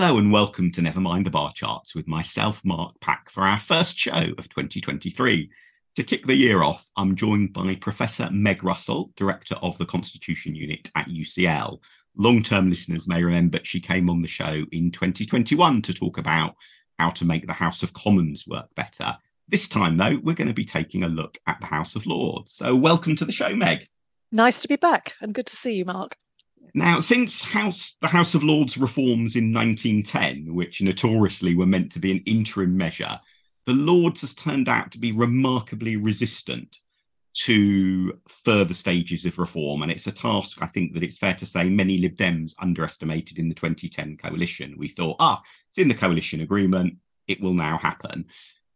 Hello and welcome to Never Mind the Bar Charts with myself, Mark Pack, for our first show of 2023. To kick the year off, I'm joined by Professor Meg Russell, Director of the Constitution Unit at UCL. Long term listeners may remember she came on the show in 2021 to talk about how to make the House of Commons work better. This time, though, we're going to be taking a look at the House of Lords. So, welcome to the show, Meg. Nice to be back and good to see you, Mark. Now, since House, the House of Lords reforms in 1910, which notoriously were meant to be an interim measure, the Lords has turned out to be remarkably resistant to further stages of reform. And it's a task, I think, that it's fair to say many Lib Dems underestimated in the 2010 coalition. We thought, ah, it's in the coalition agreement, it will now happen.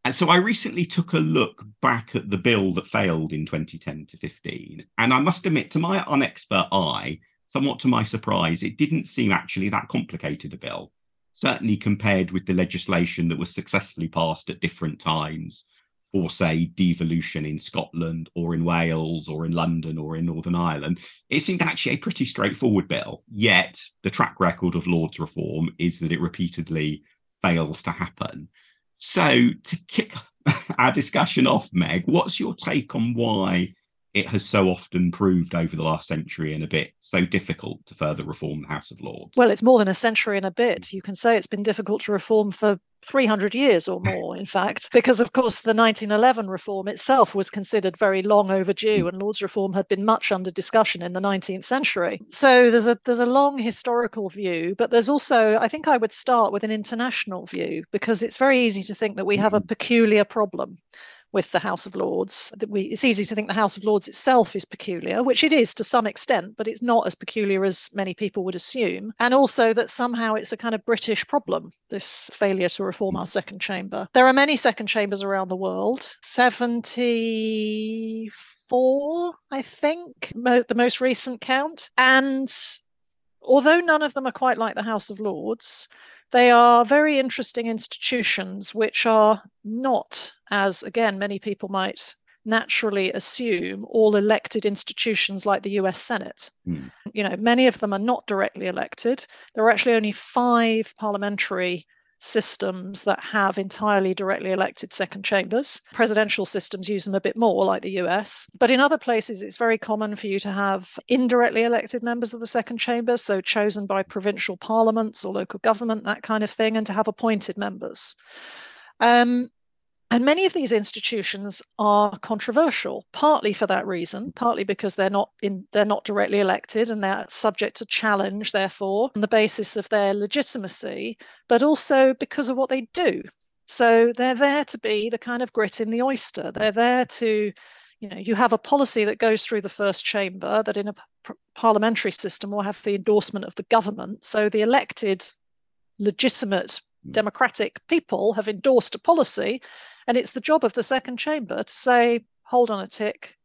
And so I recently took a look back at the bill that failed in 2010 to 15. And I must admit, to my unexpert eye, somewhat to my surprise, it didn't seem actually that complicated a bill, certainly compared with the legislation that was successfully passed at different times for, say, devolution in Scotland or in Wales or in London or in Northern Ireland. It seemed actually a pretty straightforward bill. Yet the track record of Lords reform is that it repeatedly fails to happen. So, to kick our discussion off, Meg, what's your take on why it has so often proved over the last century and a bit so difficult to further reform the House of Lords. Well, it's more than a century and a bit. You can say it's been difficult to reform for 300 years or more, in fact, because of course the 1911 reform itself was considered very long overdue, and Lords reform had been much under discussion in the 19th century. So there's a there's a long historical view, but there's also I think I would start with an international view because it's very easy to think that we have a mm-hmm. peculiar problem with the House of Lords. That we it's easy to think the House of Lords itself is peculiar, which it is to some extent, but it's not as peculiar as many people would assume. And also that somehow it's a kind of British problem, this failure to reform our second chamber. There are many second chambers around the world. 74, I think, the most recent count. And although none of them are quite like the House of Lords, they are very interesting institutions which are not, as again, many people might naturally assume, all elected institutions like the US Senate. Mm. You know, many of them are not directly elected. There are actually only five parliamentary systems that have entirely directly elected second chambers. Presidential systems use them a bit more, like the US. But in other places, it's very common for you to have indirectly elected members of the second chamber, so chosen by provincial parliaments or local government, that kind of thing, and to have appointed members. Um, and many of these institutions are controversial, partly for that reason, mm-hmm. partly because they're not in they're not directly elected and they're subject to challenge, therefore, on the basis of their legitimacy, but also because of what they do. So they're there to be the kind of grit in the oyster. They're there to, you know, you have a policy that goes through the first chamber that in a parliamentary system will have the endorsement of the government. So the elected legitimate. Democratic people have endorsed a policy and it's the job of the second chamber to say, hold on a tick,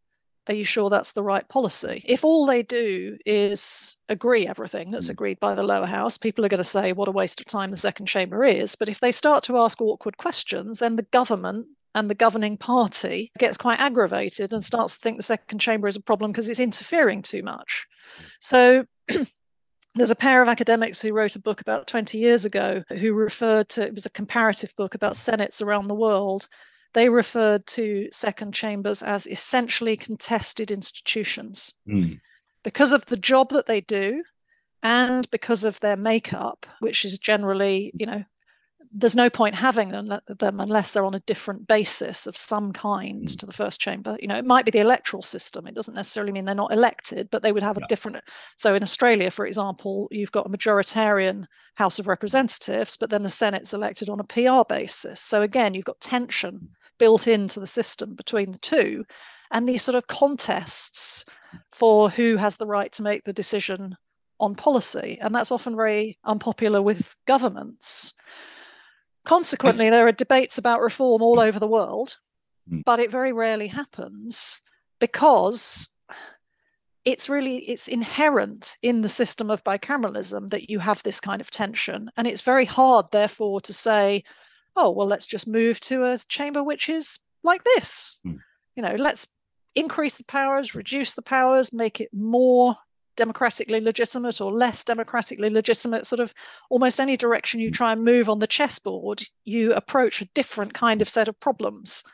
are you sure that's the right policy? If all they do is agree everything that's mm. agreed by the lower house, people are going to say what a waste of time the second chamber is. But if they start to ask awkward questions, then the government and the governing party gets quite aggravated and starts to think the second chamber is a problem because it's interfering too much. Mm. So there's a pair of academics who wrote a book about 20 years ago who referred to it was a comparative book about senates around the world they referred to second chambers as essentially contested institutions mm. because of the job that they do and because of their makeup which is generally you know there's no point having them, unless they're on a different basis of some kind mm. to the first chamber. You know, it might be the electoral system. It doesn't necessarily mean they're not elected, but they would have yeah. a different. So in Australia, for example, you've got a majoritarian House of Representatives, but then the Senate's elected on a PR basis. So again, you've got tension mm. built into the system between the two, and these sort of contests for who has the right to make the decision on policy, and that's often very unpopular with governments. Consequently, there are debates about reform all over the world, mm. but it very rarely happens because it's really it's inherent in the system of bicameralism that you have this kind of tension and it's very hard therefore to say oh well let's just move to a chamber which is like this mm. you know let's increase the powers reduce the powers make it more democratically legitimate or less democratically legitimate, sort of almost any direction you try and move on the chessboard, you approach a different kind of set of problems.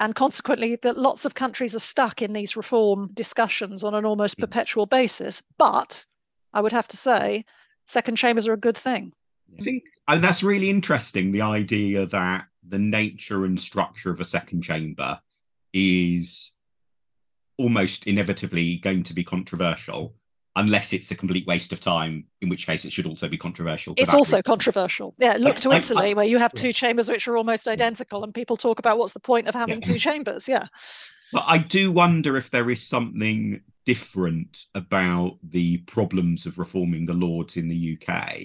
And consequently, that lots of countries are stuck in these reform discussions on an almost hmm. perpetual basis. But I would have to say, second chambers are a good thing. I think and that's really interesting. The idea that the nature and structure of a second chamber is almost inevitably going to be controversial unless it's a complete waste of time, in which case it should also be controversial. It's also reason. controversial. Yeah, look to I, Italy, I, where you have two chambers which are almost identical, and people talk about what's the point of having yeah. two chambers. Yeah. But I do wonder if there is something different about the problems of reforming the Lords in the UK,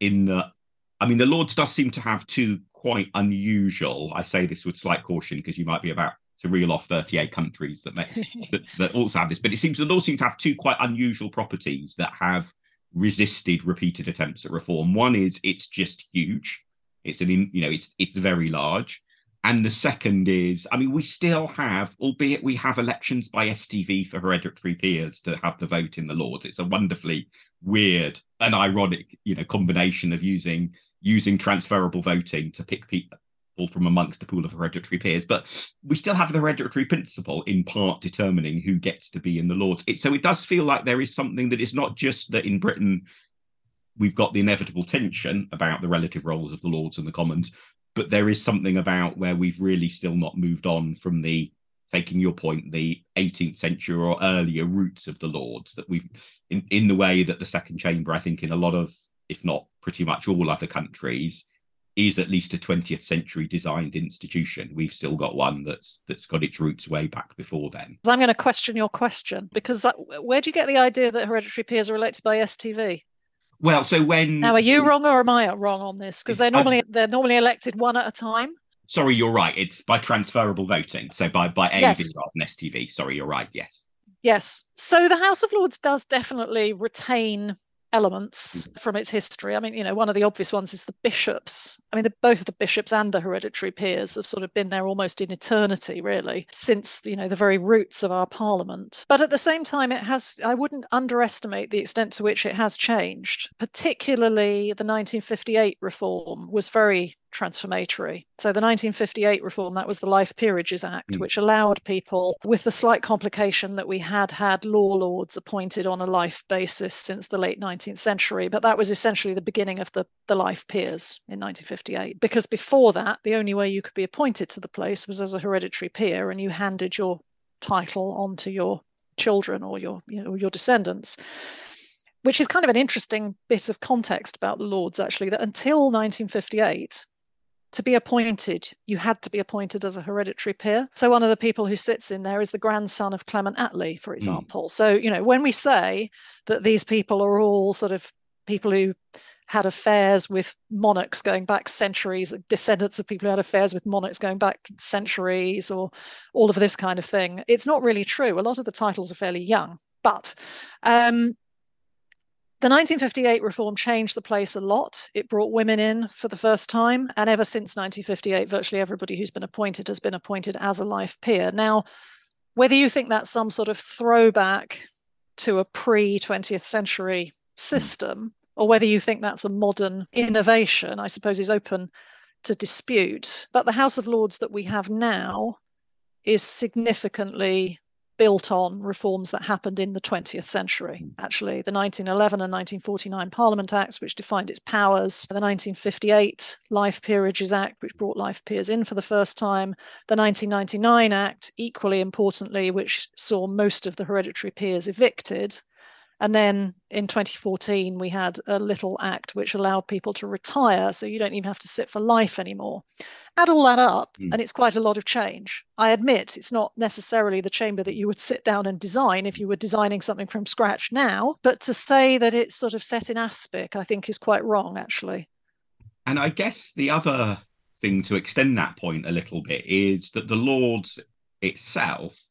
in that, I mean, the Lords does seem to have two quite unusual, I say this with slight caution because you might be about to reel off 38 countries that, may, that, that also have this. But it seems the law seems to have two quite unusual properties that have resisted repeated attempts at reform. One is it's just huge. It's an you know it's it's very large. And the second is, I mean, we still have, albeit we have elections by STV for hereditary peers to have the vote in the Lords. It's a wonderfully weird and ironic, you know, combination of using using transferable voting to pick people from amongst a pool of hereditary peers. But we still have the hereditary principle in part determining who gets to be in the Lords. It, so it does feel like there is something that is not just that in Britain we've got the inevitable tension about the relative roles of the Lords and the Commons, but there is something about where we've really still not moved on from the taking your point, the 18th century or earlier roots of the Lords that we've in, in the way that the second chamber, I think, in a lot of, if not pretty much all other countries, is at least a 20th century designed institution. We've still got one that's that's got its roots way back before then. I'm going to question your question because where do you get the idea that hereditary peers are elected by STV? Well, so when now are you wrong or am I wrong on this? Because they're normally they're normally elected one at a time. Sorry, you're right. It's by transferable voting, so by by AV yes. rather than STV. Sorry, you're right. Yes. Yes. So the House of Lords does definitely retain elements mm. from its history. I mean, you know, one of the obvious ones is the bishops. I mean, the, both the bishops and the hereditary peers have sort of been there almost in eternity, really, since you know the very roots of our parliament. But at the same time, it has. I wouldn't underestimate the extent to which it has changed. Particularly, the 1958 reform was very transformatory. So the 1958 reform, that was the Life Peerages Act, mm. which allowed people, with the slight complication that we had had law lords appointed on a life basis since the late 19th century, but that was essentially the beginning of the, the life peers in 1958. Because before that, the only way you could be appointed to the place was as a hereditary peer, and you handed your title on to your children or your you know your descendants which is kind of an interesting bit of context about the lords actually that until 1958 to be appointed, you had to be appointed as a hereditary peer. So one of the people who sits in there is the grandson of Clement Attlee, for hmm. example. Mm. So, you know, when we say that these people are all sort of people who had affairs with monarchs going back centuries, descendants of people who had affairs with monarchs going back centuries, or all of this kind of thing. It's not really true. A lot of the titles are fairly young, but um, the 1958 reform changed the place a lot. It brought women in for the first time. And ever since 1958, virtually everybody who's been appointed has been appointed as a life peer. Now, whether you think that's some sort of throwback to a pre 20th century system, or whether you think that's a modern innovation, I suppose is open to dispute. But the House of Lords that we have now is significantly built on reforms that happened in the 20th century. Hmm. Actually, the 1911 and 1949 Parliament Acts, which defined its powers, the 1958 Life Peerages Act, which brought life peers in for the first time, the 1999 Act, equally importantly, which saw most of the hereditary peers evicted, and then in 2014, we had a little act which allowed people to retire. So you don't even have to sit for life anymore. Add all that up, mm. and it's quite a lot of change. I admit it's not necessarily the chamber that you would sit down and design if you were designing something from scratch now. But to say that it's sort of set in aspic, I think is quite wrong, actually. And I guess the other thing to extend that point a little bit is that the Lords itself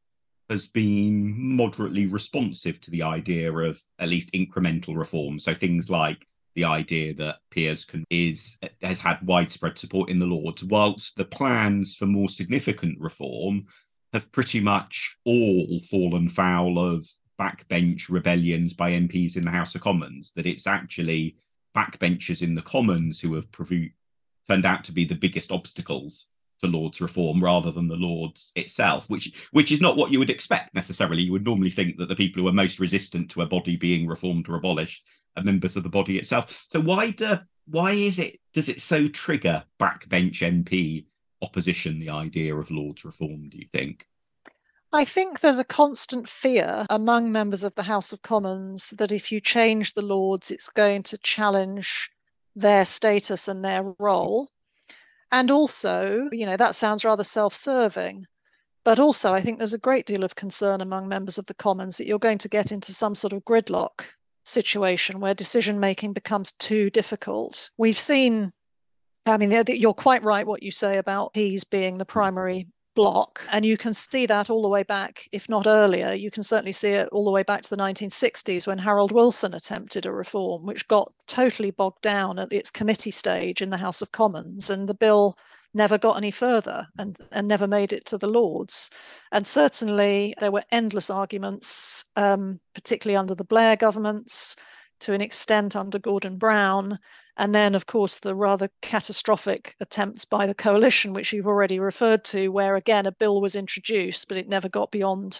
has been moderately responsive to the idea of at least incremental reform. So things like the idea that peers can is has had widespread support in the Lords, whilst the plans for more significant reform have pretty much all fallen foul of backbench rebellions by MPs in the House of Commons, that it's actually backbenchers in the Commons who have provu- turned out to be the biggest obstacles for Lords reform rather than the Lords itself, which which is not what you would expect necessarily. You would normally think that the people who are most resistant to a body being reformed or abolished are members of the body itself. So why do why is it does it so trigger backbench MP opposition the idea of Lords reform? Do you think? I think there's a constant fear among members of the House of Commons that if you change the Lords, it's going to challenge their status and their role. And also, you know, that sounds rather self serving. But also, I think there's a great deal of concern among members of the Commons that you're going to get into some sort of gridlock situation where decision making becomes too difficult. We've seen, I mean, you're quite right what you say about Pease being the primary block. And you can see that all the way back, if not earlier, you can certainly see it all the way back to the 1960s when Harold Wilson attempted a reform, which got totally bogged down at its committee stage in the House of Commons. And the bill never got any further and, and never made it to the Lords. And certainly there were endless arguments, um, particularly under the Blair governments, to an extent under Gordon Brown, and then, of course, the rather catastrophic attempts by the coalition, which you've already referred to, where again a bill was introduced, but it never got beyond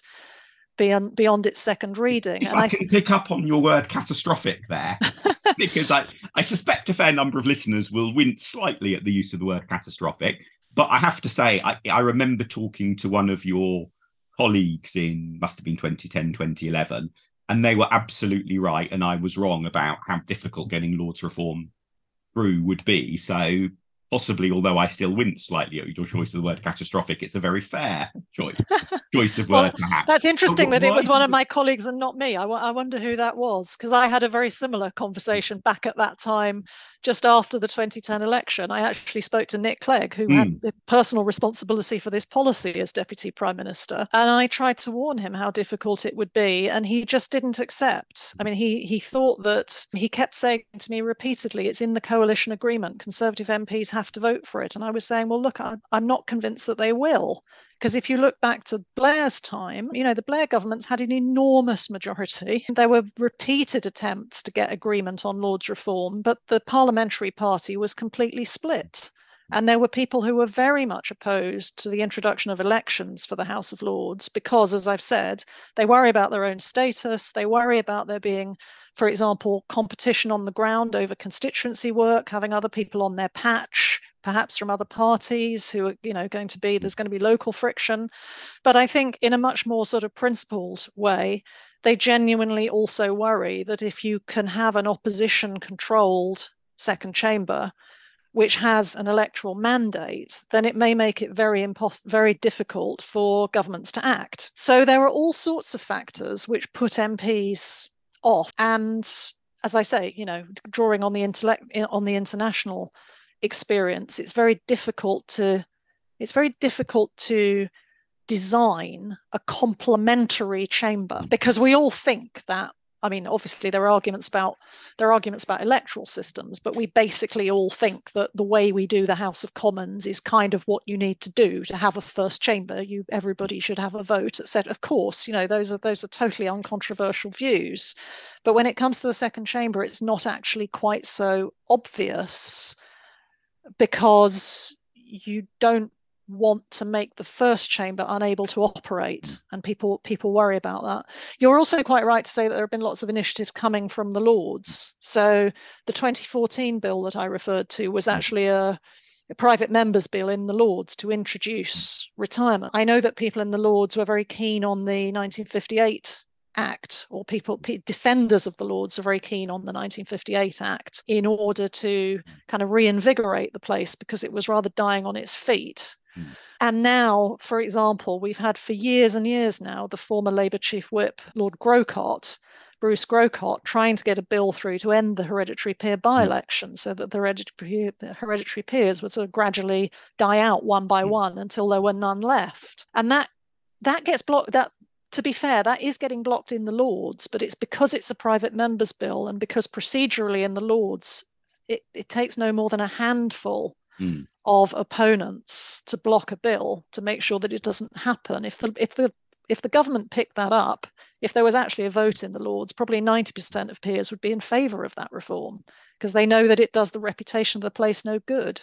beyond beyond its second reading. If and I, I can pick up on your word catastrophic there, because I, I suspect a fair number of listeners will wince slightly at the use of the word catastrophic. But I have to say, I, I remember talking to one of your colleagues in must have been 2010, 2011, and they were absolutely right, and I was wrong about how difficult getting Lords reform would be. So possibly, although I still wince slightly at your choice of the word catastrophic, it's a very fair choice choice of well, word. Perhaps. That's interesting that it was one of my colleagues and not me. I, w- I wonder who that was because I had a very similar conversation back at that time, just after the 2010 election. I actually spoke to Nick Clegg, who mm. had hmm. the personal responsibility for this policy as deputy prime minister, and I tried to warn him how difficult it would be, and he just didn't accept. I mean, he he thought that he kept saying to me repeatedly, "It's in the coalition agreement. Conservative MPs have to vote for it," and I was saying, "Well, look, I, I'm not convinced that they will." Because if you look back to Blair's time, you know, the Blair governments had an enormous majority. There were repeated attempts to get agreement on Lords reform, but the parliamentary party was completely split. And there were people who were very much opposed to the introduction of elections for the House of Lords because, as I've said, they worry about their own status. They worry about there being, for example, competition on the ground over constituency work, having other people on their patch, perhaps from other parties who are you know going to be hmm. there's going to be local friction but i think in a much more sort of principled way they genuinely also worry that if you can have an opposition controlled second chamber which has an electoral mandate, then it may make it very impos- very difficult for governments to act. So there are all sorts of factors which put MPs off. And as I say, you know, drawing on the intellect on the international experience it's very difficult to it's very difficult to design a complementary chamber mm. because we all think that I mean, obviously there are arguments about there are arguments about electoral systems, but we basically all think that the way we do the House of Commons is kind of what you need to do to have a first chamber. You everybody should have a vote, etc. Of course, you know those are those are totally uncontroversial views, but when it comes to the second chamber, it's not actually quite so obvious because you don't want to make the first chamber unable to operate mm. and people people worry about that. You're also quite right to say that there have been lots of initiatives coming from the lords. So the 2014 bill that i referred to was mm. actually a, a private members bill in the lords to introduce mm. retirement. I know that people in the lords were very keen on the 1958 Act, or people, defenders of the Lords, are very keen on the 1958 Act in order to kind of reinvigorate the place because it was rather dying on its feet. Mm. And now, for example, we've had for years and years now the former Labour Chief Whip, Lord Grocott, Bruce Grocott, trying to get a bill through to end the hereditary peer by election so that the hereditary, hereditary peers would sort of gradually die out one by hmm. one until there were none left. And that that gets blocked that to be fair, that is getting blocked in the Lords, but it's because it's a private members bill and because procedurally in the Lords, it, it takes no more than a handful mm. Of opponents to block a bill to make sure that it doesn't happen. If the if the if the government picked that up, if there was actually a vote in the Lords, probably 90% of peers would be in favour of that reform because they know that it does the reputation of the place no good.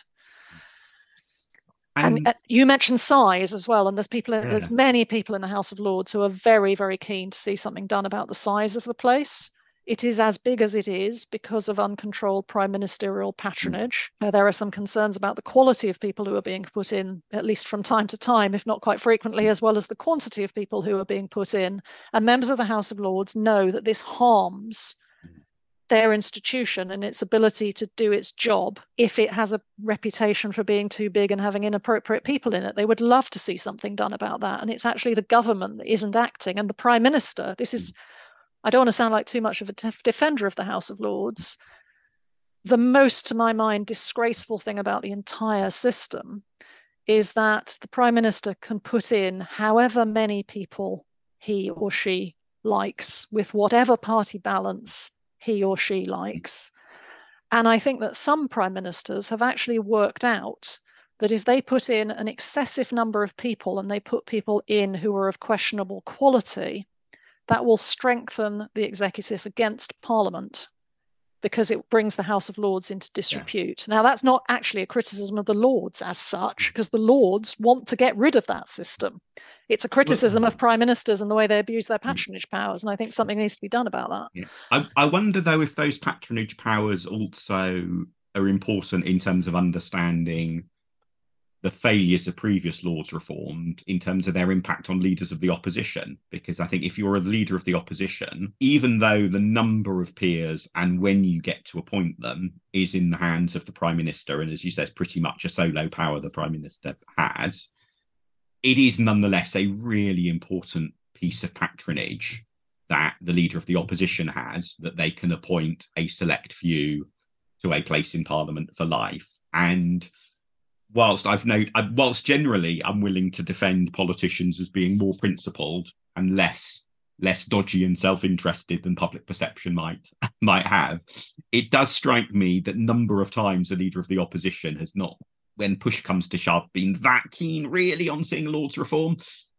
And, and uh, you mentioned size as well, and there's people, yeah. there's many people in the House of Lords who are very, very keen to see something done about the size of the place. It is as big as it is because of uncontrolled prime ministerial hmm. patronage. Uh, there are some concerns about the quality of people who are being put in, at least from time to time, if not quite frequently, hmm. as well as the quantity of people who are being put in. And members of the House of Lords know that this harms hmm. their institution and its ability to do its job if it has a reputation for being too big and having inappropriate people in it. They would love to see something done about that. And it's actually the government that isn't acting. And the Prime Minister, this is I don't want to sound like too much of a defender of the House of Lords. The most, to my mind, disgraceful thing about the entire system is that the Prime Minister can put in however many people he or she likes with whatever party balance he or she likes. And I think that some prime ministers have actually worked out that if they put in an excessive number of people and they put people in who are of questionable quality, that will strengthen the executive against Parliament because it brings the House of Lords into disrepute. Yeah. Now, that's not actually a criticism of the Lords as such, because mm. the Lords want to get rid of that system. It's a criticism of prime ministers and the way they abuse their mm. patronage powers, and I think something needs to be done about that. Yeah. I, I wonder, though, if those patronage powers also are important in terms of understanding the failures of previous laws reformed in terms of their impact on leaders of the opposition. Because I think if you're a leader of the opposition, even though the number of peers and when you get to appoint them is in the hands of the prime minister, and as you said, pretty much a solo power the prime minister has, it is nonetheless a really important piece of patronage that the leader of the opposition has that they can appoint a select few to a place in parliament for life. And whilst I've known, whilst generally I'm willing to defend politicians as being more principled and less less dodgy and self-interested than public perception might might have, it does strike me that number of times a leader of the opposition has not, when push comes to shove, been that keen really on seeing Lord's reform.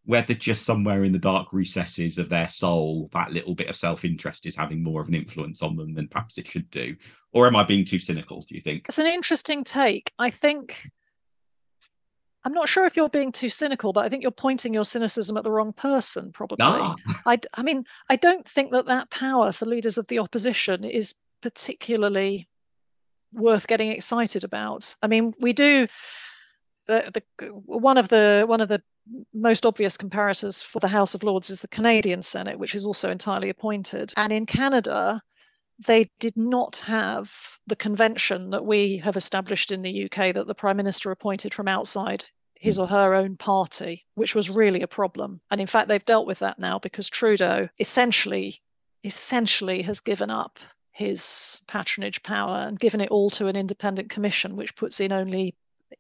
Whether just somewhere in the dark recesses of their soul, that little bit of self-interest is having more of an influence on them than perhaps it should do. Or am I being too cynical, do you think? It's an interesting take. I think I'm not sure if you're being too cynical, but I think you're pointing your cynicism at the wrong person, probably. Ah. No. I, I mean, I don't think that that power for leaders of the opposition is particularly worth getting excited about. I mean, we do. The, the, one of the one of the most obvious comparators for the House of Lords is the Canadian Senate, which is also entirely appointed. And in Canada, they did not have the convention that we have established in the UK that the Prime Minister appointed from outside his hmm. or her own party, which was really a problem. And in fact, they've dealt with that now because Trudeau essentially, essentially has given up his patronage power and given it all to an independent commission, which puts in only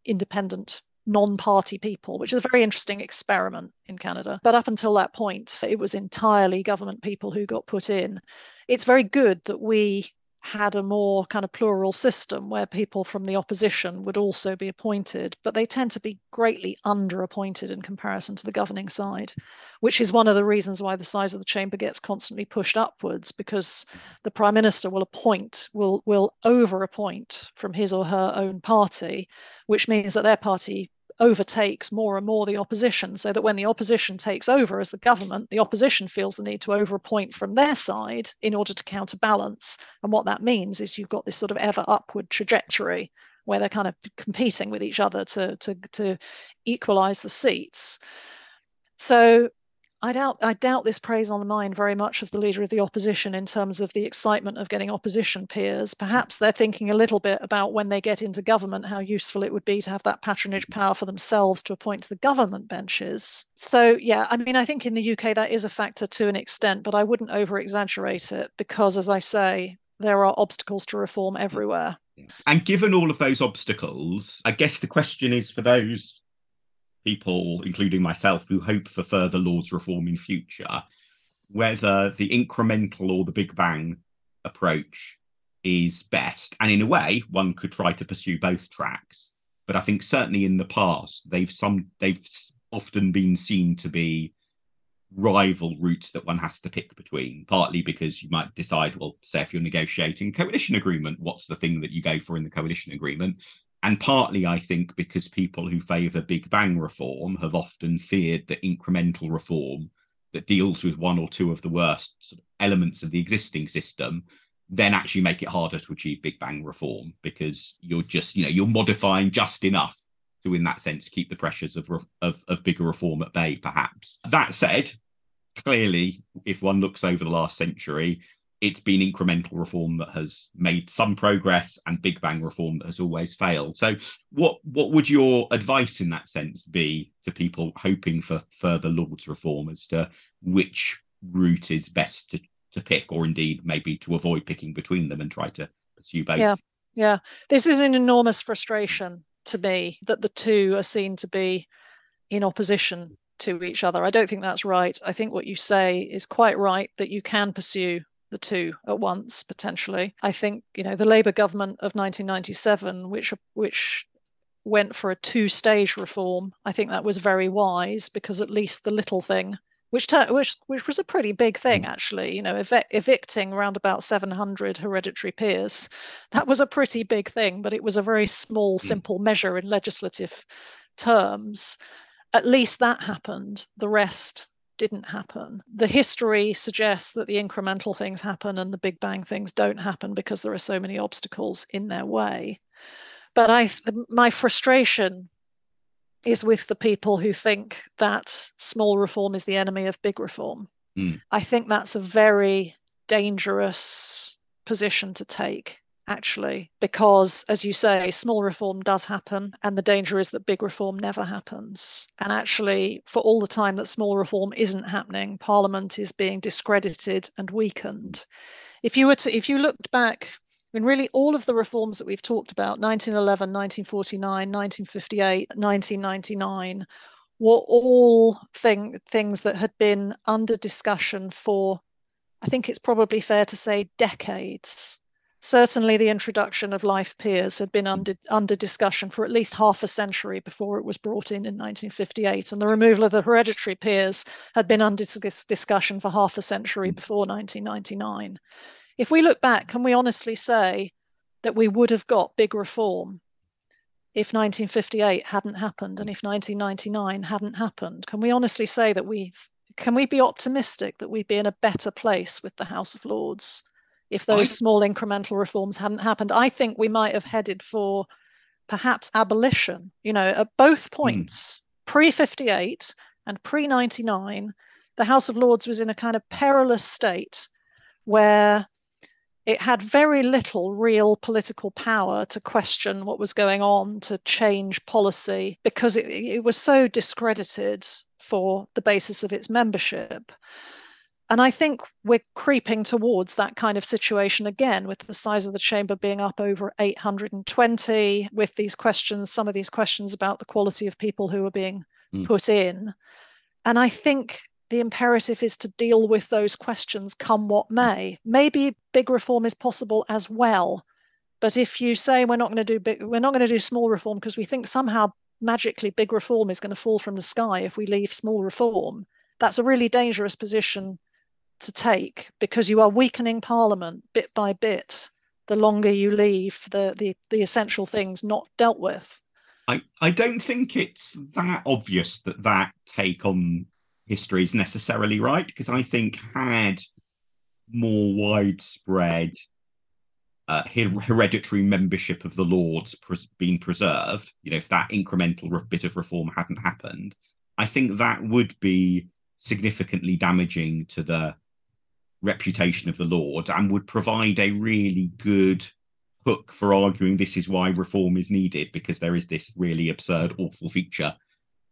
independent non-party people, which is a very interesting experiment in Canada. But up until that point, it was entirely government people who got put in. It's very good that we had a more kind of plural system where people from the opposition would also be appointed, but they tend to be greatly underappointed in comparison to the governing side, which is one of the reasons why the size of the chamber gets constantly pushed upwards because the prime minister will appoint, will will over appoint from his or her own party, which means that their party overtakes more and more the opposition, so that when the opposition takes over as the government, the opposition feels the need to overappoint from their side in order to counterbalance. And what that means is you've got this sort of ever upward trajectory where they're kind of competing with each other to to to equalize the seats. So I doubt I doubt this preys on the mind very much of the leader of the opposition in terms of the excitement of getting opposition peers. Perhaps they're thinking a little bit about when they get into government how useful it would be to have that patronage mm-hmm. power for themselves to appoint to the government benches. So yeah, I mean I think in the UK that is a factor to an extent, but I wouldn't over exaggerate it because as I say, there are obstacles to reform everywhere. And given all of those obstacles, I guess the question is for those people, including myself, who hope for further Lords reform in future, whether the incremental or the Big Bang approach is best. And in a way, one could try to pursue both tracks. But I think certainly in the past, they've some they've often been seen to be rival routes that one has to pick between, partly because you might decide, well, say if you're negotiating coalition agreement, what's the thing that you go for in the coalition agreement? And partly, I think, because people who favour Big Bang reform have often feared that incremental reform that deals with one or two of the worst sort of elements of the existing system then actually make it harder to achieve Big Bang reform because you're just, you know, you're modifying just enough to, in that sense, keep the pressures of, of, of bigger reform at bay, perhaps. That said, clearly, if one looks over the last century, it's been incremental reform that has made some progress and big bang reform that has always failed so what what would your advice in that sense be to people hoping for further lords reform as to which route is best to, to pick or indeed maybe to avoid picking between them and try to pursue both yeah yeah this is an enormous frustration to me that the two are seen to be in opposition to each other. I don't think that's right. I think what you say is quite right that you can pursue the two at once potentially. I think you know the Labour government of 1997, which which went for a two-stage reform. I think that was very wise because at least the little thing, which which which was a pretty big thing mm. actually, you know, ev- evicting around about 700 hereditary peers, that was a pretty big thing, but it was a very small, mm. simple measure in legislative terms. At least that happened. The rest didn't happen. The history suggests that the incremental things happen and the Big Bang things don't happen because there are so many obstacles in their way. But I, my frustration is with the people who think that small reform is the enemy of big reform. Mm. I think that's a very dangerous position to take actually, because as you say, small reform does happen, and the danger is that big reform never happens. And actually, for all the time that small reform isn't happening, Parliament is being discredited and weakened. If you were to, if you looked back, I mean, really, all of the reforms that we've talked about 1911, 1949, 1958, 1999 were all thing, things that had been under discussion for, I think it's probably fair to say, decades certainly the introduction of life peers had been under, under discussion for at least half a century before it was brought in in 1958 and the removal of the hereditary peers had been under discussion for half a century mm. before 1999 if we look back can we honestly say that we would have got big reform if 1958 hadn't happened and if 1999 hadn't happened? Can we honestly say that we can we be optimistic that we'd be in a better place with the house of lords if those I... small incremental reforms hadn't happened. I think we might have headed for perhaps abolition, you know, at both hmm. points, mm. pre 58 and pre 99. The House of Lords was in a kind of perilous state where it had very little real political power to question what was going on, to change policy, because it, it was so discredited for the basis of its membership. And I think we're creeping towards that kind of situation again, with the size of the chamber being up over 820, with these questions, some of these questions about the quality of people who are being mm. put in. And I think the imperative is to deal with those questions come what may. Maybe big reform is possible as well. But if you say we're not going to do big, we're not going to do small reform because we think somehow magically big reform is going to fall from the sky if we leave small reform, that's a really dangerous position to take because you are weakening Parliament bit by bit the longer you leave the, the, the essential things not dealt with. I, I don't think it's that obvious that that take on history is necessarily right because I think had more widespread uh, hereditary membership of the Lords pres- been preserved, you know, if that incremental re- bit of reform hadn't happened, I think that would be significantly damaging to the reputation of the Lords and would provide a really good hook for arguing this is why reform is needed because there is this really absurd, awful feature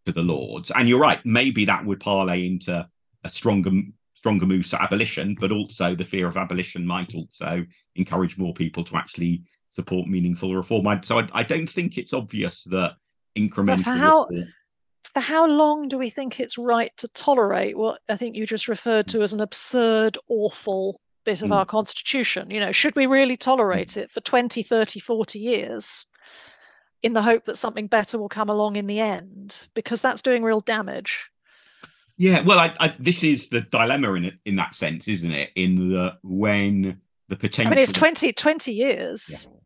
to the Lords. And you're right, maybe that would parlay into a stronger stronger moves to abolition, but also the fear of abolition might also encourage more people to actually support meaningful reform. So I, I don't think it's obvious that incremental. how, reform for how long do we think it's right to tolerate what I think you just referred to as an absurd, awful bit of mm. our constitution? You know, should we really tolerate mm. it for 20, 30, 40 years in the hope that something better will come along in the end? Because that's doing real damage. Yeah, well, I, I, this is the dilemma in it, in that sense, isn't it? In the when the potential. I mean, it's 20, 20 years, yeah.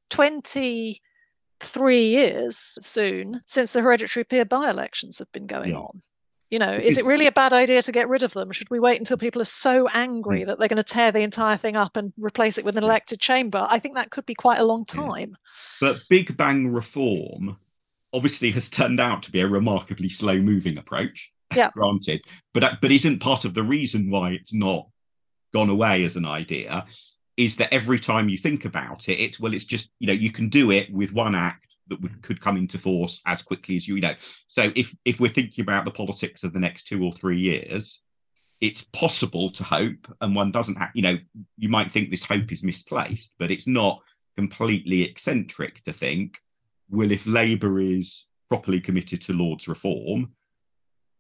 23 years soon since the hereditary peer by elections have been going yeah. on. You know, is it really a bad idea to get rid of them? Should we wait until people are so angry mm. that they're going to tear the entire thing up and replace it with an elected chamber? I think that could be quite a long time. Yeah. But Big Bang reform obviously has turned out to be a remarkably slow moving approach. Yeah. granted. But but isn't part of the reason why it's not gone away as an idea is that every time you think about it, it's well, it's just, you know, you can do it with one act that would, mm. could come into force as quickly as you, you know. So if if we're thinking about the politics of the next two or three years, it's possible to hope, and one doesn't have, you know, you might think this hope is misplaced, but it's not completely eccentric to think, well, if Labour is properly committed to Lord's reform,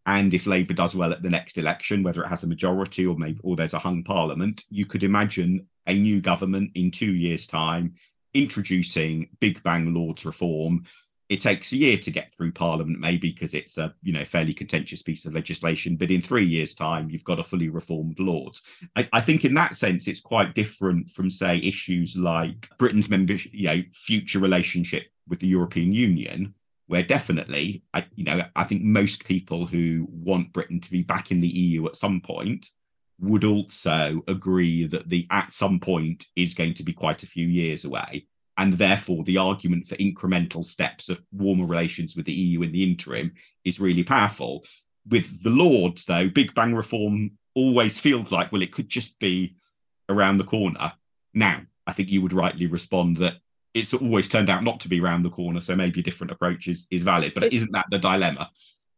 and if Labour does well at the next election, whether it has a majority or maybe or there's a hung parliament, you could imagine a new government in two years' time introducing Big Bang Lords reform. It takes a year to get through Parliament, maybe because it's a you know fairly contentious piece of legislation. But in three years' time, you've got a fully reformed Lords. I, I think in that sense, it's quite different from say issues like Britain's membership, you know, future relationship with the European Union, where definitely, I, you know, I think most people who want Britain to be back in the EU at some point would also agree that the at some point is going to be quite a few years away. And therefore, the argument for incremental steps of warmer relations with the EU in the interim is really powerful. With the Lords, though, Big Bang reform always feels like, well, it could just be around the corner. Now, I think you would rightly respond that it's always turned out not to be around the corner, so maybe a different approach is, is valid. But is isn't that the dilemma?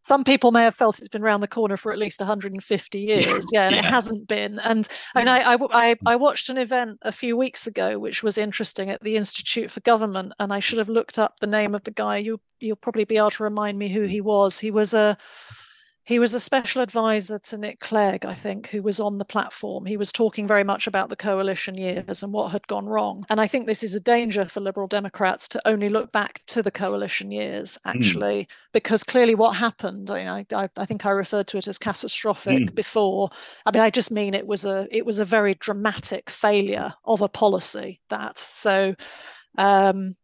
Some people may have felt it's been around the corner for at least 150 years yeah and yeah. it hasn't been and mm. I, mean, I, I i watched an event a few weeks ago which was interesting at the institute for government and i should have looked up the name of the guy. You you'll probably be able to remind me who mm. he was. He was a he was a special advisor to Nick Clegg, I think, who was on the platform. He was talking very much about the coalition years and what had gone wrong. And I think this is a danger for Liberal Democrats to only look back to the coalition years, hmm. actually, mm. because clearly what happened, I, I, I, think I referred to it as catastrophic mm. before. I mean, I just mean it was a it was a very dramatic failure of a policy that so um,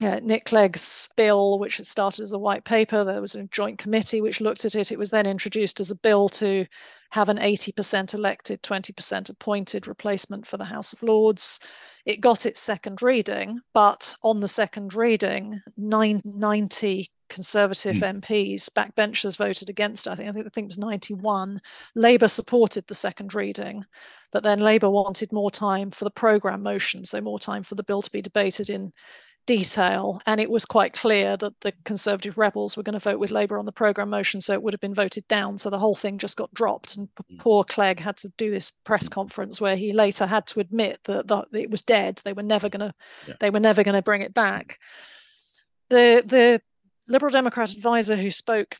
yeah, Nick Clegg's bill, which had started as a white paper, there was a joint committee which looked at it. It was then introduced as a bill to have an 80% elected, 20% appointed replacement for the House of Lords. It got its second reading, but on the second reading, 90 Conservative mm. MPs, backbenchers voted against. I think I think it was 91. Labour supported the second reading, but then Labour wanted more time for the programme motion, so more time for the bill to be debated in detail. And it was quite clear that the Conservative rebels were going to vote with Labour on the programme motion, so it would have been voted down. So the whole thing just got dropped. And mm. poor Clegg had to do this press conference where he later had to admit that, that it was dead. They were never going to, yeah. they were never going to bring it back. The the Liberal Democrat advisor who spoke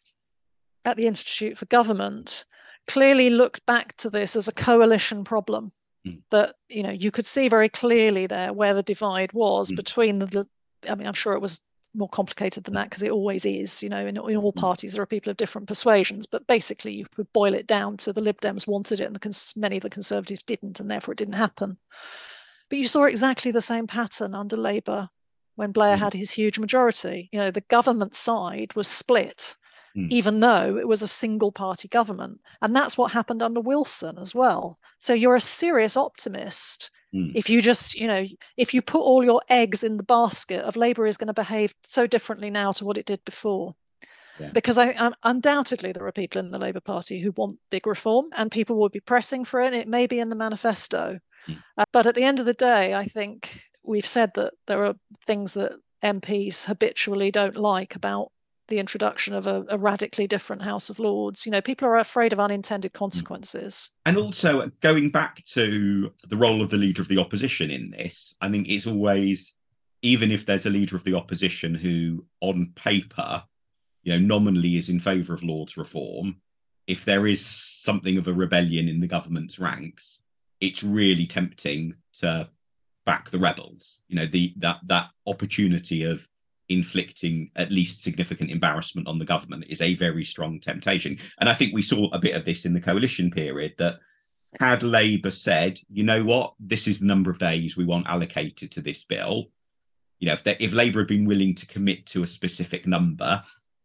at the Institute for Government clearly looked back to this as a coalition problem mm. that you know you could see very clearly there where the divide was mm. between the, I mean, I'm sure it was more complicated than that because it always is. You know, in, in all mm. parties there are people of different persuasions, but basically you could boil it down to the Lib Dems wanted it and the cons- many of the Conservatives didn't, and therefore it didn't happen. But you saw exactly the same pattern under Labour when Blair mm. had his huge majority. You know, the government side was split, mm. even though it was a single party government. And that's what happened under Wilson as well. So you're a serious optimist Mm. If you just, you know, if you put all your eggs in the basket of Labour is going to behave so differently now to what it did before. Yeah. Because I, I, undoubtedly there are people in the Labour Party who want big reform, and people will be pressing for it. It may be in the manifesto, mm. uh, but at the end of the day, I think we've said that there are things that MPs habitually don't like about the introduction of a, a, radically different House of Lords. You know, people are afraid of unintended consequences. And also, going back to the role of the leader of the opposition in this, I think it's always, even if there's a leader of the opposition who, on paper, you know, nominally is in favour of Lords reform, if there is something of a rebellion in the government's ranks, it's really tempting to back the rebels. You know, the that that opportunity of inflicting at least significant embarrassment on the government is a very strong temptation. And I think we saw a bit of this in the coalition period that had Labour said, you know what, this is the number of days we want allocated to this bill, you know, if, if Labour had been willing to commit to a specific number,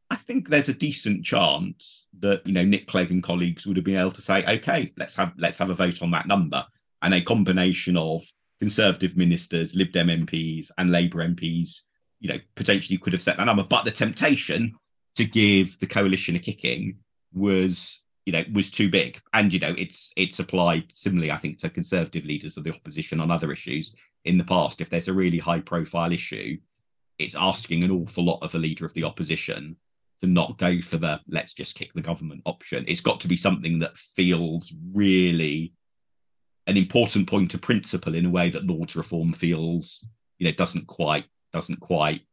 I think there's a decent chance that you know Nick Clegg and colleagues would have been able to say, okay, let's have let's have a vote on that number, and a combination of Conservative ministers, Lib Dem MPs, and Labour MPs, you know, potentially could have set that number. But the temptation to give the coalition a kicking was you know was too big. And you know it's it's applied similarly i think to conservative leaders of the opposition on other issues in the past. If there's a really high profile issue it's asking an awful lot of a leader of the opposition to not go for the let's just kick the government option. It's got to be something that feels really an important point of principle in a way that lords reform feels you know doesn't quite doesn't quite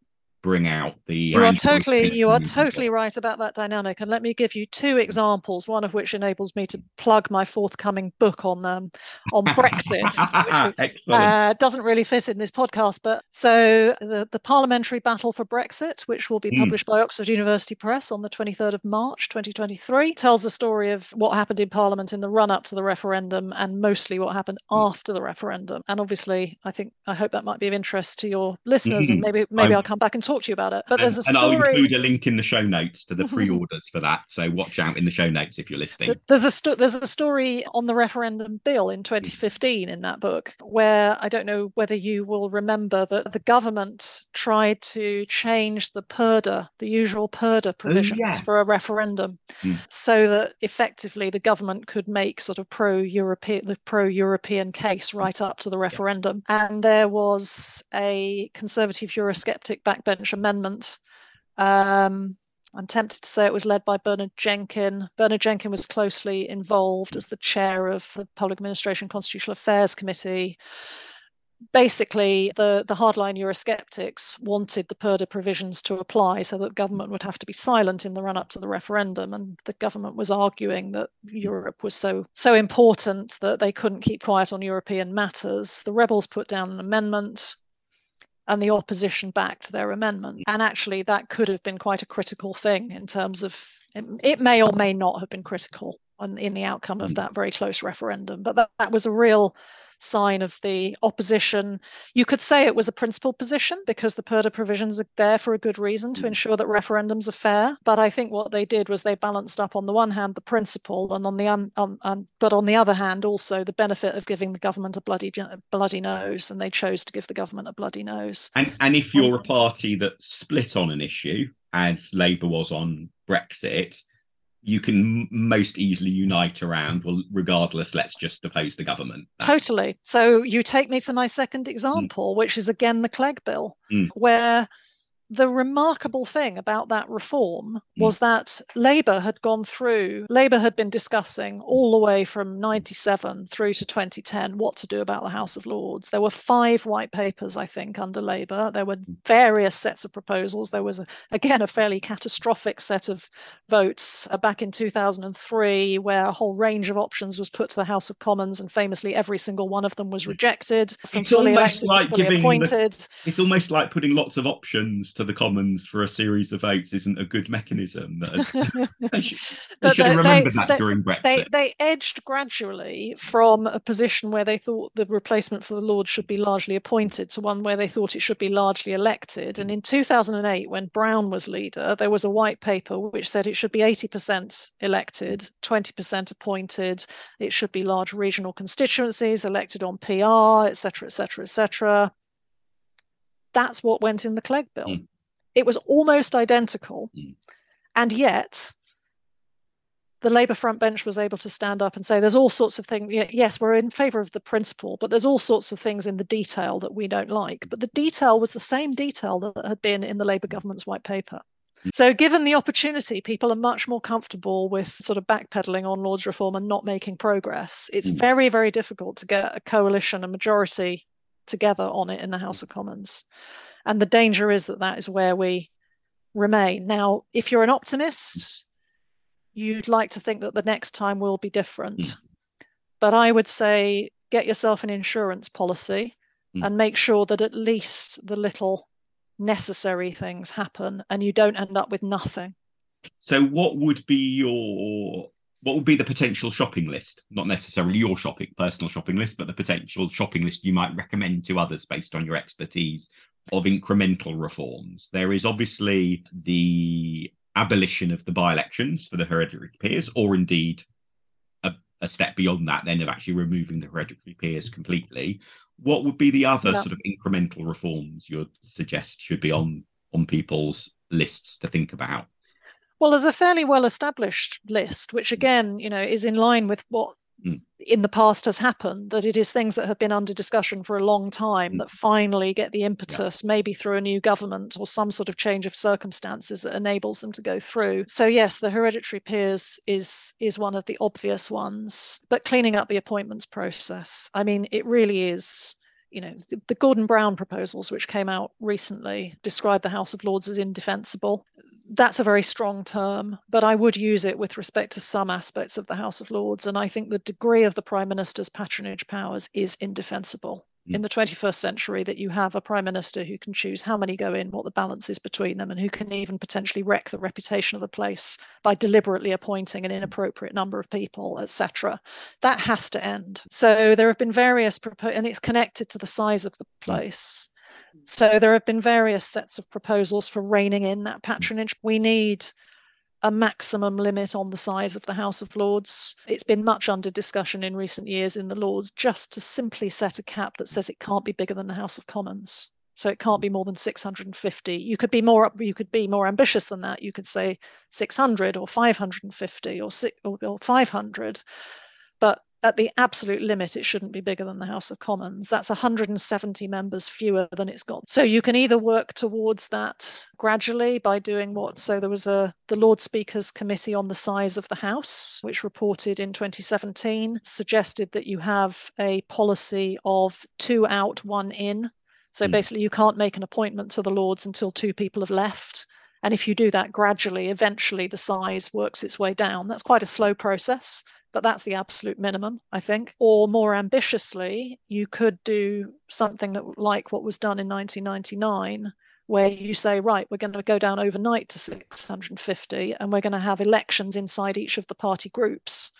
bring out the you are totally you are totally right about that dynamic and let me give you two examples one of which enables me to plug my forthcoming book on um, on brexit which uh, doesn't really fit in this podcast but so the, the parliamentary battle for brexit which will be hmm. published mm. by oxford university press on the 23rd of march 2023 tells the story of what happened in parliament in the run up to the referendum and mostly what happened mm. after the referendum and obviously i think i hope that might be of interest to your listeners mm-hmm. and maybe maybe I, i'll come back and talk to you about it. But there's a and, story. And I'll include a link in the show notes to the pre-orders for that. So watch out in the show notes if you're listening. There's a sto- there's a story on the referendum bill in 2015 in that book where I don't know whether you will remember that the government tried to change the purdah, the usual purdah provisions oh, yeah. for a referendum, mm. so that effectively the government could make sort of pro-European the pro-European case right up to the referendum. And there was a conservative Eurosceptic amendment. Um, I'm tempted to say it was led by Bernard Jenkin. Bernard Jenkin was closely involved as the chair of the Public Administration Constitutional Affairs Committee. Basically, the, the hardline Eurosceptics wanted the purdah provisions to apply so that government would have to be silent in the run up to the referendum. And the government was arguing that Europe was so so important that they couldn't keep quiet on European matters. The rebels put down an amendment and the opposition backed their amendment. And actually, that could have been quite a critical thing in terms of it, it may or may not have been critical in, in the outcome of mm. that very close referendum. But that, that was a real sign of the opposition. You could say it was a principled position because the purdah provisions are there for a good reason to mm. ensure that referendums are fair. But I think what they did was they balanced up on the one hand the principle, and on the un, but on the other hand also the benefit of giving the government a bloody bloody nose, and they chose to give the government a bloody nose. And and if you're a party that split on an issue, as Labour was on Brexit, you can most easily unite around well regardless let's just oppose the government totally so you take me to my second example mm. which is again the clegg bill mm. where the remarkable thing about that reform hmm. was that Labour had gone through, Labour had been discussing all the way from 97 through to 2010 what to do about the House of Lords. There were five white papers, I think, under Labour. There were hmm. various sets of proposals. There was, a, again, a fairly catastrophic set of votes uh, back in 2003 where a whole range of options was put to the House of Commons, and famously every single one of them was hmm. rejected from it's fully elected like to fully appointed. The, it's almost like putting lots of options to the Commons for a series of votes isn't a good mechanism. they should, they should they, that they, during Brexit. They, they edged gradually from a position where they thought the replacement for the Lords should be largely appointed to one where they thought it should be largely elected. And in 2008, when Brown was leader, there was a white paper which said it should be 80% elected, 20% appointed. It should be large regional constituencies elected on PR, etc., etc., etc that's what went in the Clegg bill. Mm. It was almost identical. Mm. And yet, the Labour front bench was able to stand up and say there's all sorts of things. Yes, we're in favour of the principle, but there's all sorts of things in the detail that we don't like. But the detail was the same detail that had been in the Labour government's white paper. Mm. So, given the opportunity, people are much more comfortable with sort of backpedaling on Lords reform and not making progress. It's mm. very, very difficult to get a coalition, a majority together on it in the House of Commons. And the danger is that that is where we remain. Now, if you're an optimist, you'd like to think that the next time will be different. Mm. But I would say get yourself an insurance policy mm. and make sure that at least the little necessary things happen and you don't end up with nothing. So, what would be your what would be the potential shopping list? Not necessarily your shopping personal shopping list, but the potential shopping list you might recommend to others based on your expertise of incremental reforms. There is obviously the abolition of the by-elections for the hereditary peers, or indeed a, a step beyond that, then of actually removing the hereditary peers completely. What would be the other sort of incremental reforms you'd suggest should be on on people's lists to think about? Well, there's a fairly well established list, which again, you know, is in line with what mm. in the past has happened, that it is things that have been under discussion for a long time mm. that finally get the impetus, yeah. maybe through a new government or some sort of change of circumstances that enables them to go through. So yes, the hereditary peers is is one of the obvious ones, but cleaning up the appointments process. I mean, it really is you know, the, the, Gordon Brown proposals, which came out recently, describe the House of Lords as indefensible that's a very strong term, but I would use it with respect to some aspects of the House of Lords. And I think the degree of the Prime Minister's patronage powers is indefensible. Mm. In the 21st century, that you have a Prime Minister who can choose how many go in, what the balance is between them, and who can even potentially wreck the reputation of the place by deliberately appointing an inappropriate number of people, etc. That has to end. So there have been various, propo- and it's connected to the size of the mm. place. So there have been various sets of proposals for reining in that patronage. We need a maximum limit on the size of the House of Lords. It's been much under discussion in recent years in the Lords just to simply set a cap that says it can't be bigger than the House of Commons. So it can't be more than 650. You could be more you could be more ambitious than that. You could say 600 or 550 or, or 500. But at the absolute limit, it shouldn't be bigger than the House of Commons. That's 170 members fewer than it's got. So you can either work towards that gradually by doing what? So there was a the Lord Speaker's Committee on the Size of the House, which reported in 2017, suggested that you have a policy of two out, one in. So mm. basically, you can't make an appointment to the Lords until two people have left. And if you do that gradually, eventually the size works its way down. That's quite a slow process but that's the absolute minimum, I think. Or more ambitiously, you could do something like what was done in 1999, where you say, right, we're going to go down overnight to 650, and we're going to have elections inside each of the party groups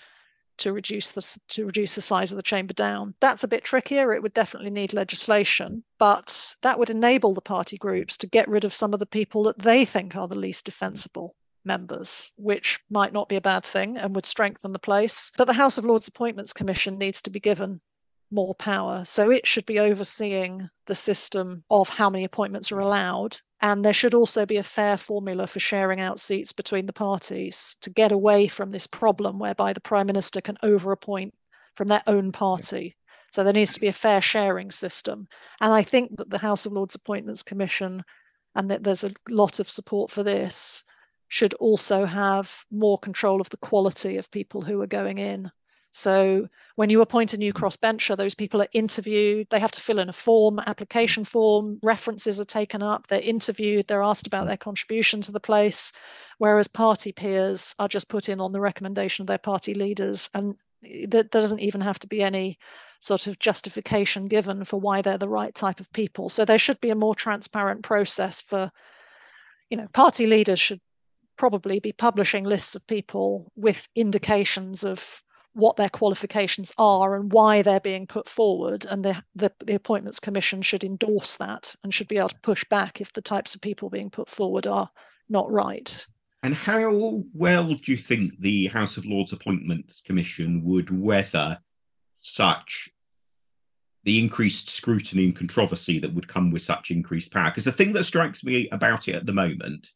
to reduce the to reduce the size of the chamber down. That's a bit trickier. It would definitely need legislation, but that would enable the party groups to get rid of some of the people that they think are the least defensible members, which might not be a bad thing and would strengthen the place. But the House of Lords Appointments Commission needs to be given more power. So it should be overseeing the system of how many appointments are allowed. And there should also be a fair formula for sharing out seats between the parties to get away from this problem whereby the Prime Minister can overappoint from their own party. So there needs to be a fair sharing system. And I think that the House of Lords Appointments Commission, and that there's a lot of support for this, should also have more control of the quality of people who are going in. So when you appoint a new mm-hmm. crossbencher, those people are interviewed. They have to fill in a form, application form. References are taken up. They're interviewed. They're asked about their contribution to the place. Whereas party peers are just put in on the recommendation of their party leaders, and that there doesn't even have to be any sort of justification given for why they're the right type of people. So there should be a more transparent process for, you know, party leaders should probably be publishing lists of people with indications of what their qualifications are and why they're being put forward. And the, the, the, Appointments Commission should endorse that and should be able to push back if the types of people being put forward are not right. And how well do you think the House of Lords Appointments Commission would weather such the increased scrutiny and controversy that would come with such increased power? Because the thing that strikes me about it at the moment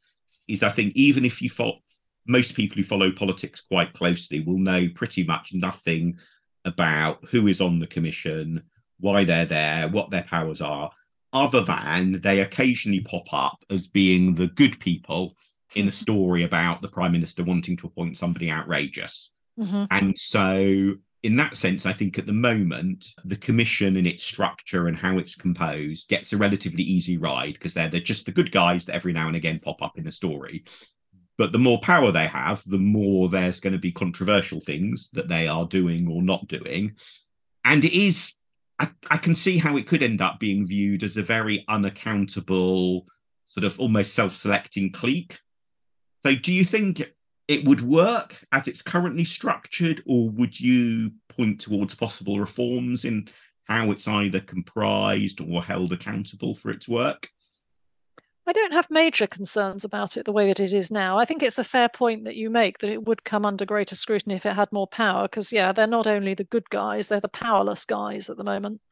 is I think even if you follow, most people who follow politics quite closely will know pretty much nothing about who is on the commission, why they're there, what their powers are, other than they occasionally pop up as being the good people in a story about the prime minister wanting to appoint somebody outrageous. Mm-hmm. And so in that sense, I think at the moment, the commission and its structure and how it's composed gets a relatively easy ride because they're, they're just the good guys that every now and again pop up in a story. But the more power they have, the more there's going to be controversial things that they are doing or not doing. And it is, I, I can see how it could end up being viewed as a very unaccountable sort of almost self-selecting clique. So do you think it would work as it's currently structured, or would you point towards possible reforms in how it's either comprised or held accountable for its work? I don't have major concerns about it the way that it is now. I think it's a fair point that you make that it would come under greater scrutiny if it had more power. Because yeah, they're not only the good guys; they're the powerless guys at the moment.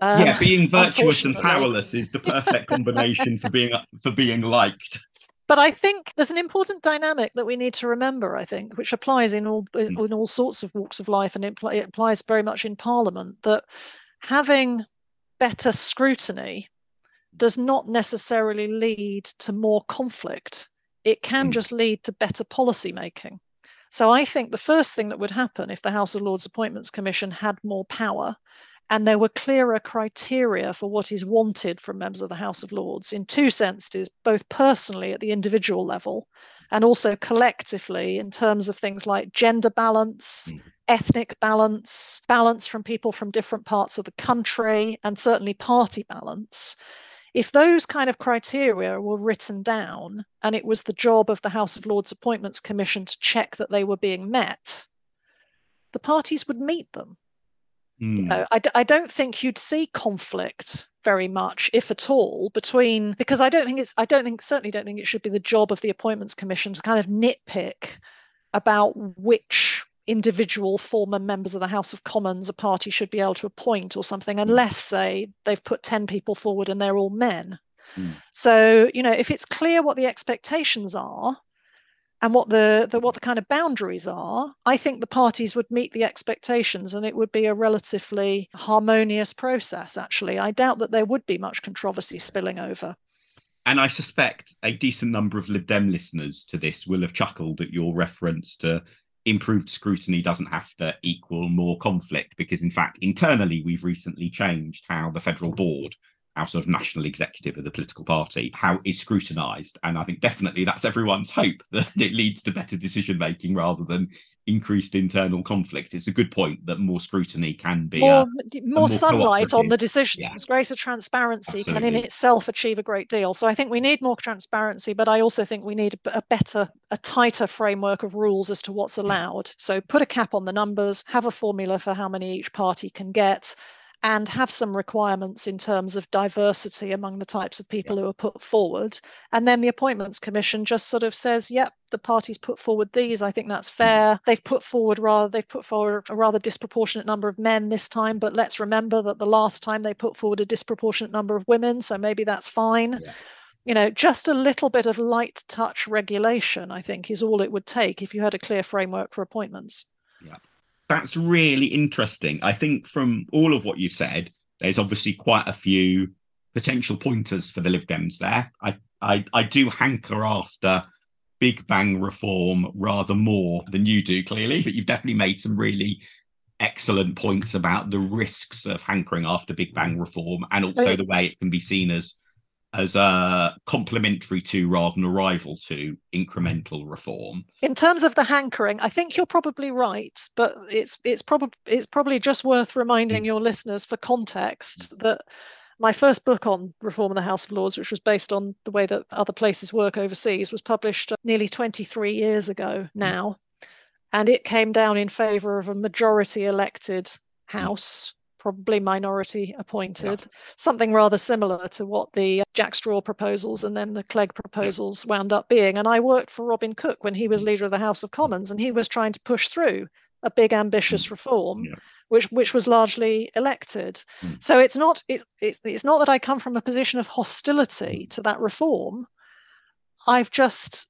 Um, yeah, being virtuous and powerless is the perfect combination for being for being liked. But I think there's an important dynamic that we need to remember. I think, which applies in all in, mm. all sorts of walks of life, and it, it applies very much in Parliament. That having better scrutiny does not necessarily lead to more conflict. It can mm. just lead to better policy making. So I think the first thing that would happen if the House of Lords Appointments Commission had more power and there were clearer criteria for what is wanted from members of the House of Lords in two senses, both personally at the individual level and also collectively in terms of things like gender balance, mm. ethnic balance, balance from people from different parts of the country, and certainly party balance if those kind of criteria were written down and it was the job of the House of Lords Appointments Commission to check that they were being met, the parties would meet them. Mm. You know, I, I don't think you'd see conflict very much, if at all, between because I don't think it's I don't think certainly don't think it should be the job of the appointments commission to kind of nitpick about which individual former members of the House of Commons a party should be able to appoint or something, hmm. unless, say, they've put 10 people forward and they're all men. Mm. So, you know, if it's clear what the expectations are and what the, the what the kind of boundaries are, I think the parties would meet the expectations and it would be a relatively harmonious process, actually. I doubt that there would be much controversy spilling over. And I suspect a decent number of Lib Dem listeners to this will have chuckled at your reference to improved scrutiny doesn't have to equal more conflict because in fact internally we've recently changed how the federal board our sort of national executive of the political party how is scrutinized and i think definitely that's everyone's hope that it leads to better decision making rather than increased internal conflict. It's a good point that more scrutiny can be more, a, more, more sunlight on the decisions. Yeah. Greater transparency Absolutely. can in itself achieve a great deal. So I think we need more transparency, but I also think we need a, a better, a tighter framework of rules as to what's allowed. So put a cap on the numbers, have a formula for how many each party can get and have some requirements in terms of diversity among the types of people yeah. who are put forward. And then the Appointments Commission just sort of says, yep, the parties put forward these. I think that's hmm. fair. They've put forward rather they've put forward a rather disproportionate number of men this time, but let's remember that the last time they put forward a disproportionate number of women, so maybe that's fine. Yeah. You know, just a little bit of light touch regulation, I think, is all it would take if you had a clear framework for appointments. Yeah that's really interesting. I think from all of what you said, there's obviously quite a few potential pointers for the Lib Dems there. I, I, I do hanker after Big Bang reform rather more than you do, clearly, but you've definitely made some really excellent points about the risks of hankering after Big Bang reform and also the way it can be seen as as a complementary to rather than a rival to incremental reform. In terms of the hankering, I think you're probably right, but it's it's probably it's probably just worth reminding mm. your listeners for context that my first book on reform in the House of Lords, which was based on the way that other places work overseas, was published nearly 23 years ago mm. now. And it came down in favour of a majority elected mm. House probably minority appointed, yeah. something rather similar to what the Jack Straw proposals and then the Clegg proposals yeah. wound up being. And I worked for Robin Cook when he was mm. leader of the House of Commons, and he was trying to push through a big ambitious mm. reform. Yeah. Which, which was largely elected. Mm. So it's not it's, it's it's not that I come from a position of hostility to that reform. I've just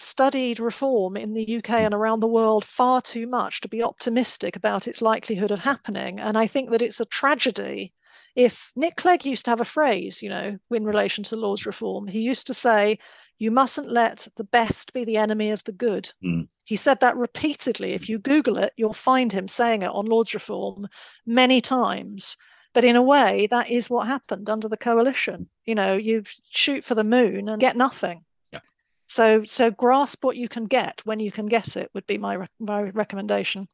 studied reform in the UK hmm. and around the world far too much to be optimistic about its likelihood of happening. And I think that it's a tragedy. If Nick Clegg used to have a phrase, you know, in relation to the Lord's reform, he used to say, You mustn't let the best be the enemy of the good. Mm. He said that repeatedly. If hmm. you Google it, you'll find him saying it on Lord's reform many times. But in a way, that is what happened under the coalition. Hmm. You know, you shoot for the moon and get nothing. So so grasp what you can get when you can get it would be my my recommendation.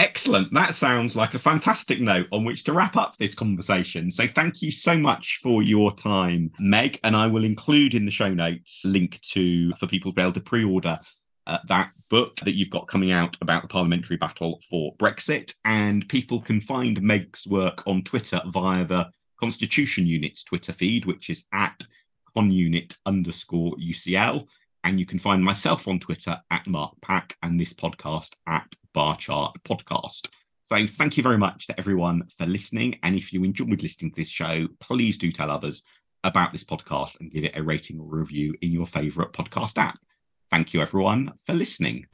Excellent. That sounds like a fantastic note on which to wrap up this conversation. So, thank you so much for your time, Meg. And I will include in the show notes link to for people to be able to pre-order uh, that book that you've got coming out about the parliamentary battle for Brexit. And people can find Meg's work on Twitter via the Constitution Unit's Twitter feed, which is at conunit underscore UCL. And you can find myself on Twitter at Mark Pack and this podcast at Bar Chart Podcast. So thank you very much to everyone for listening. And if you enjoyed listening to this show, please do tell others about this podcast and give it a rating or review in your favorite podcast app. Thank you, everyone, for listening.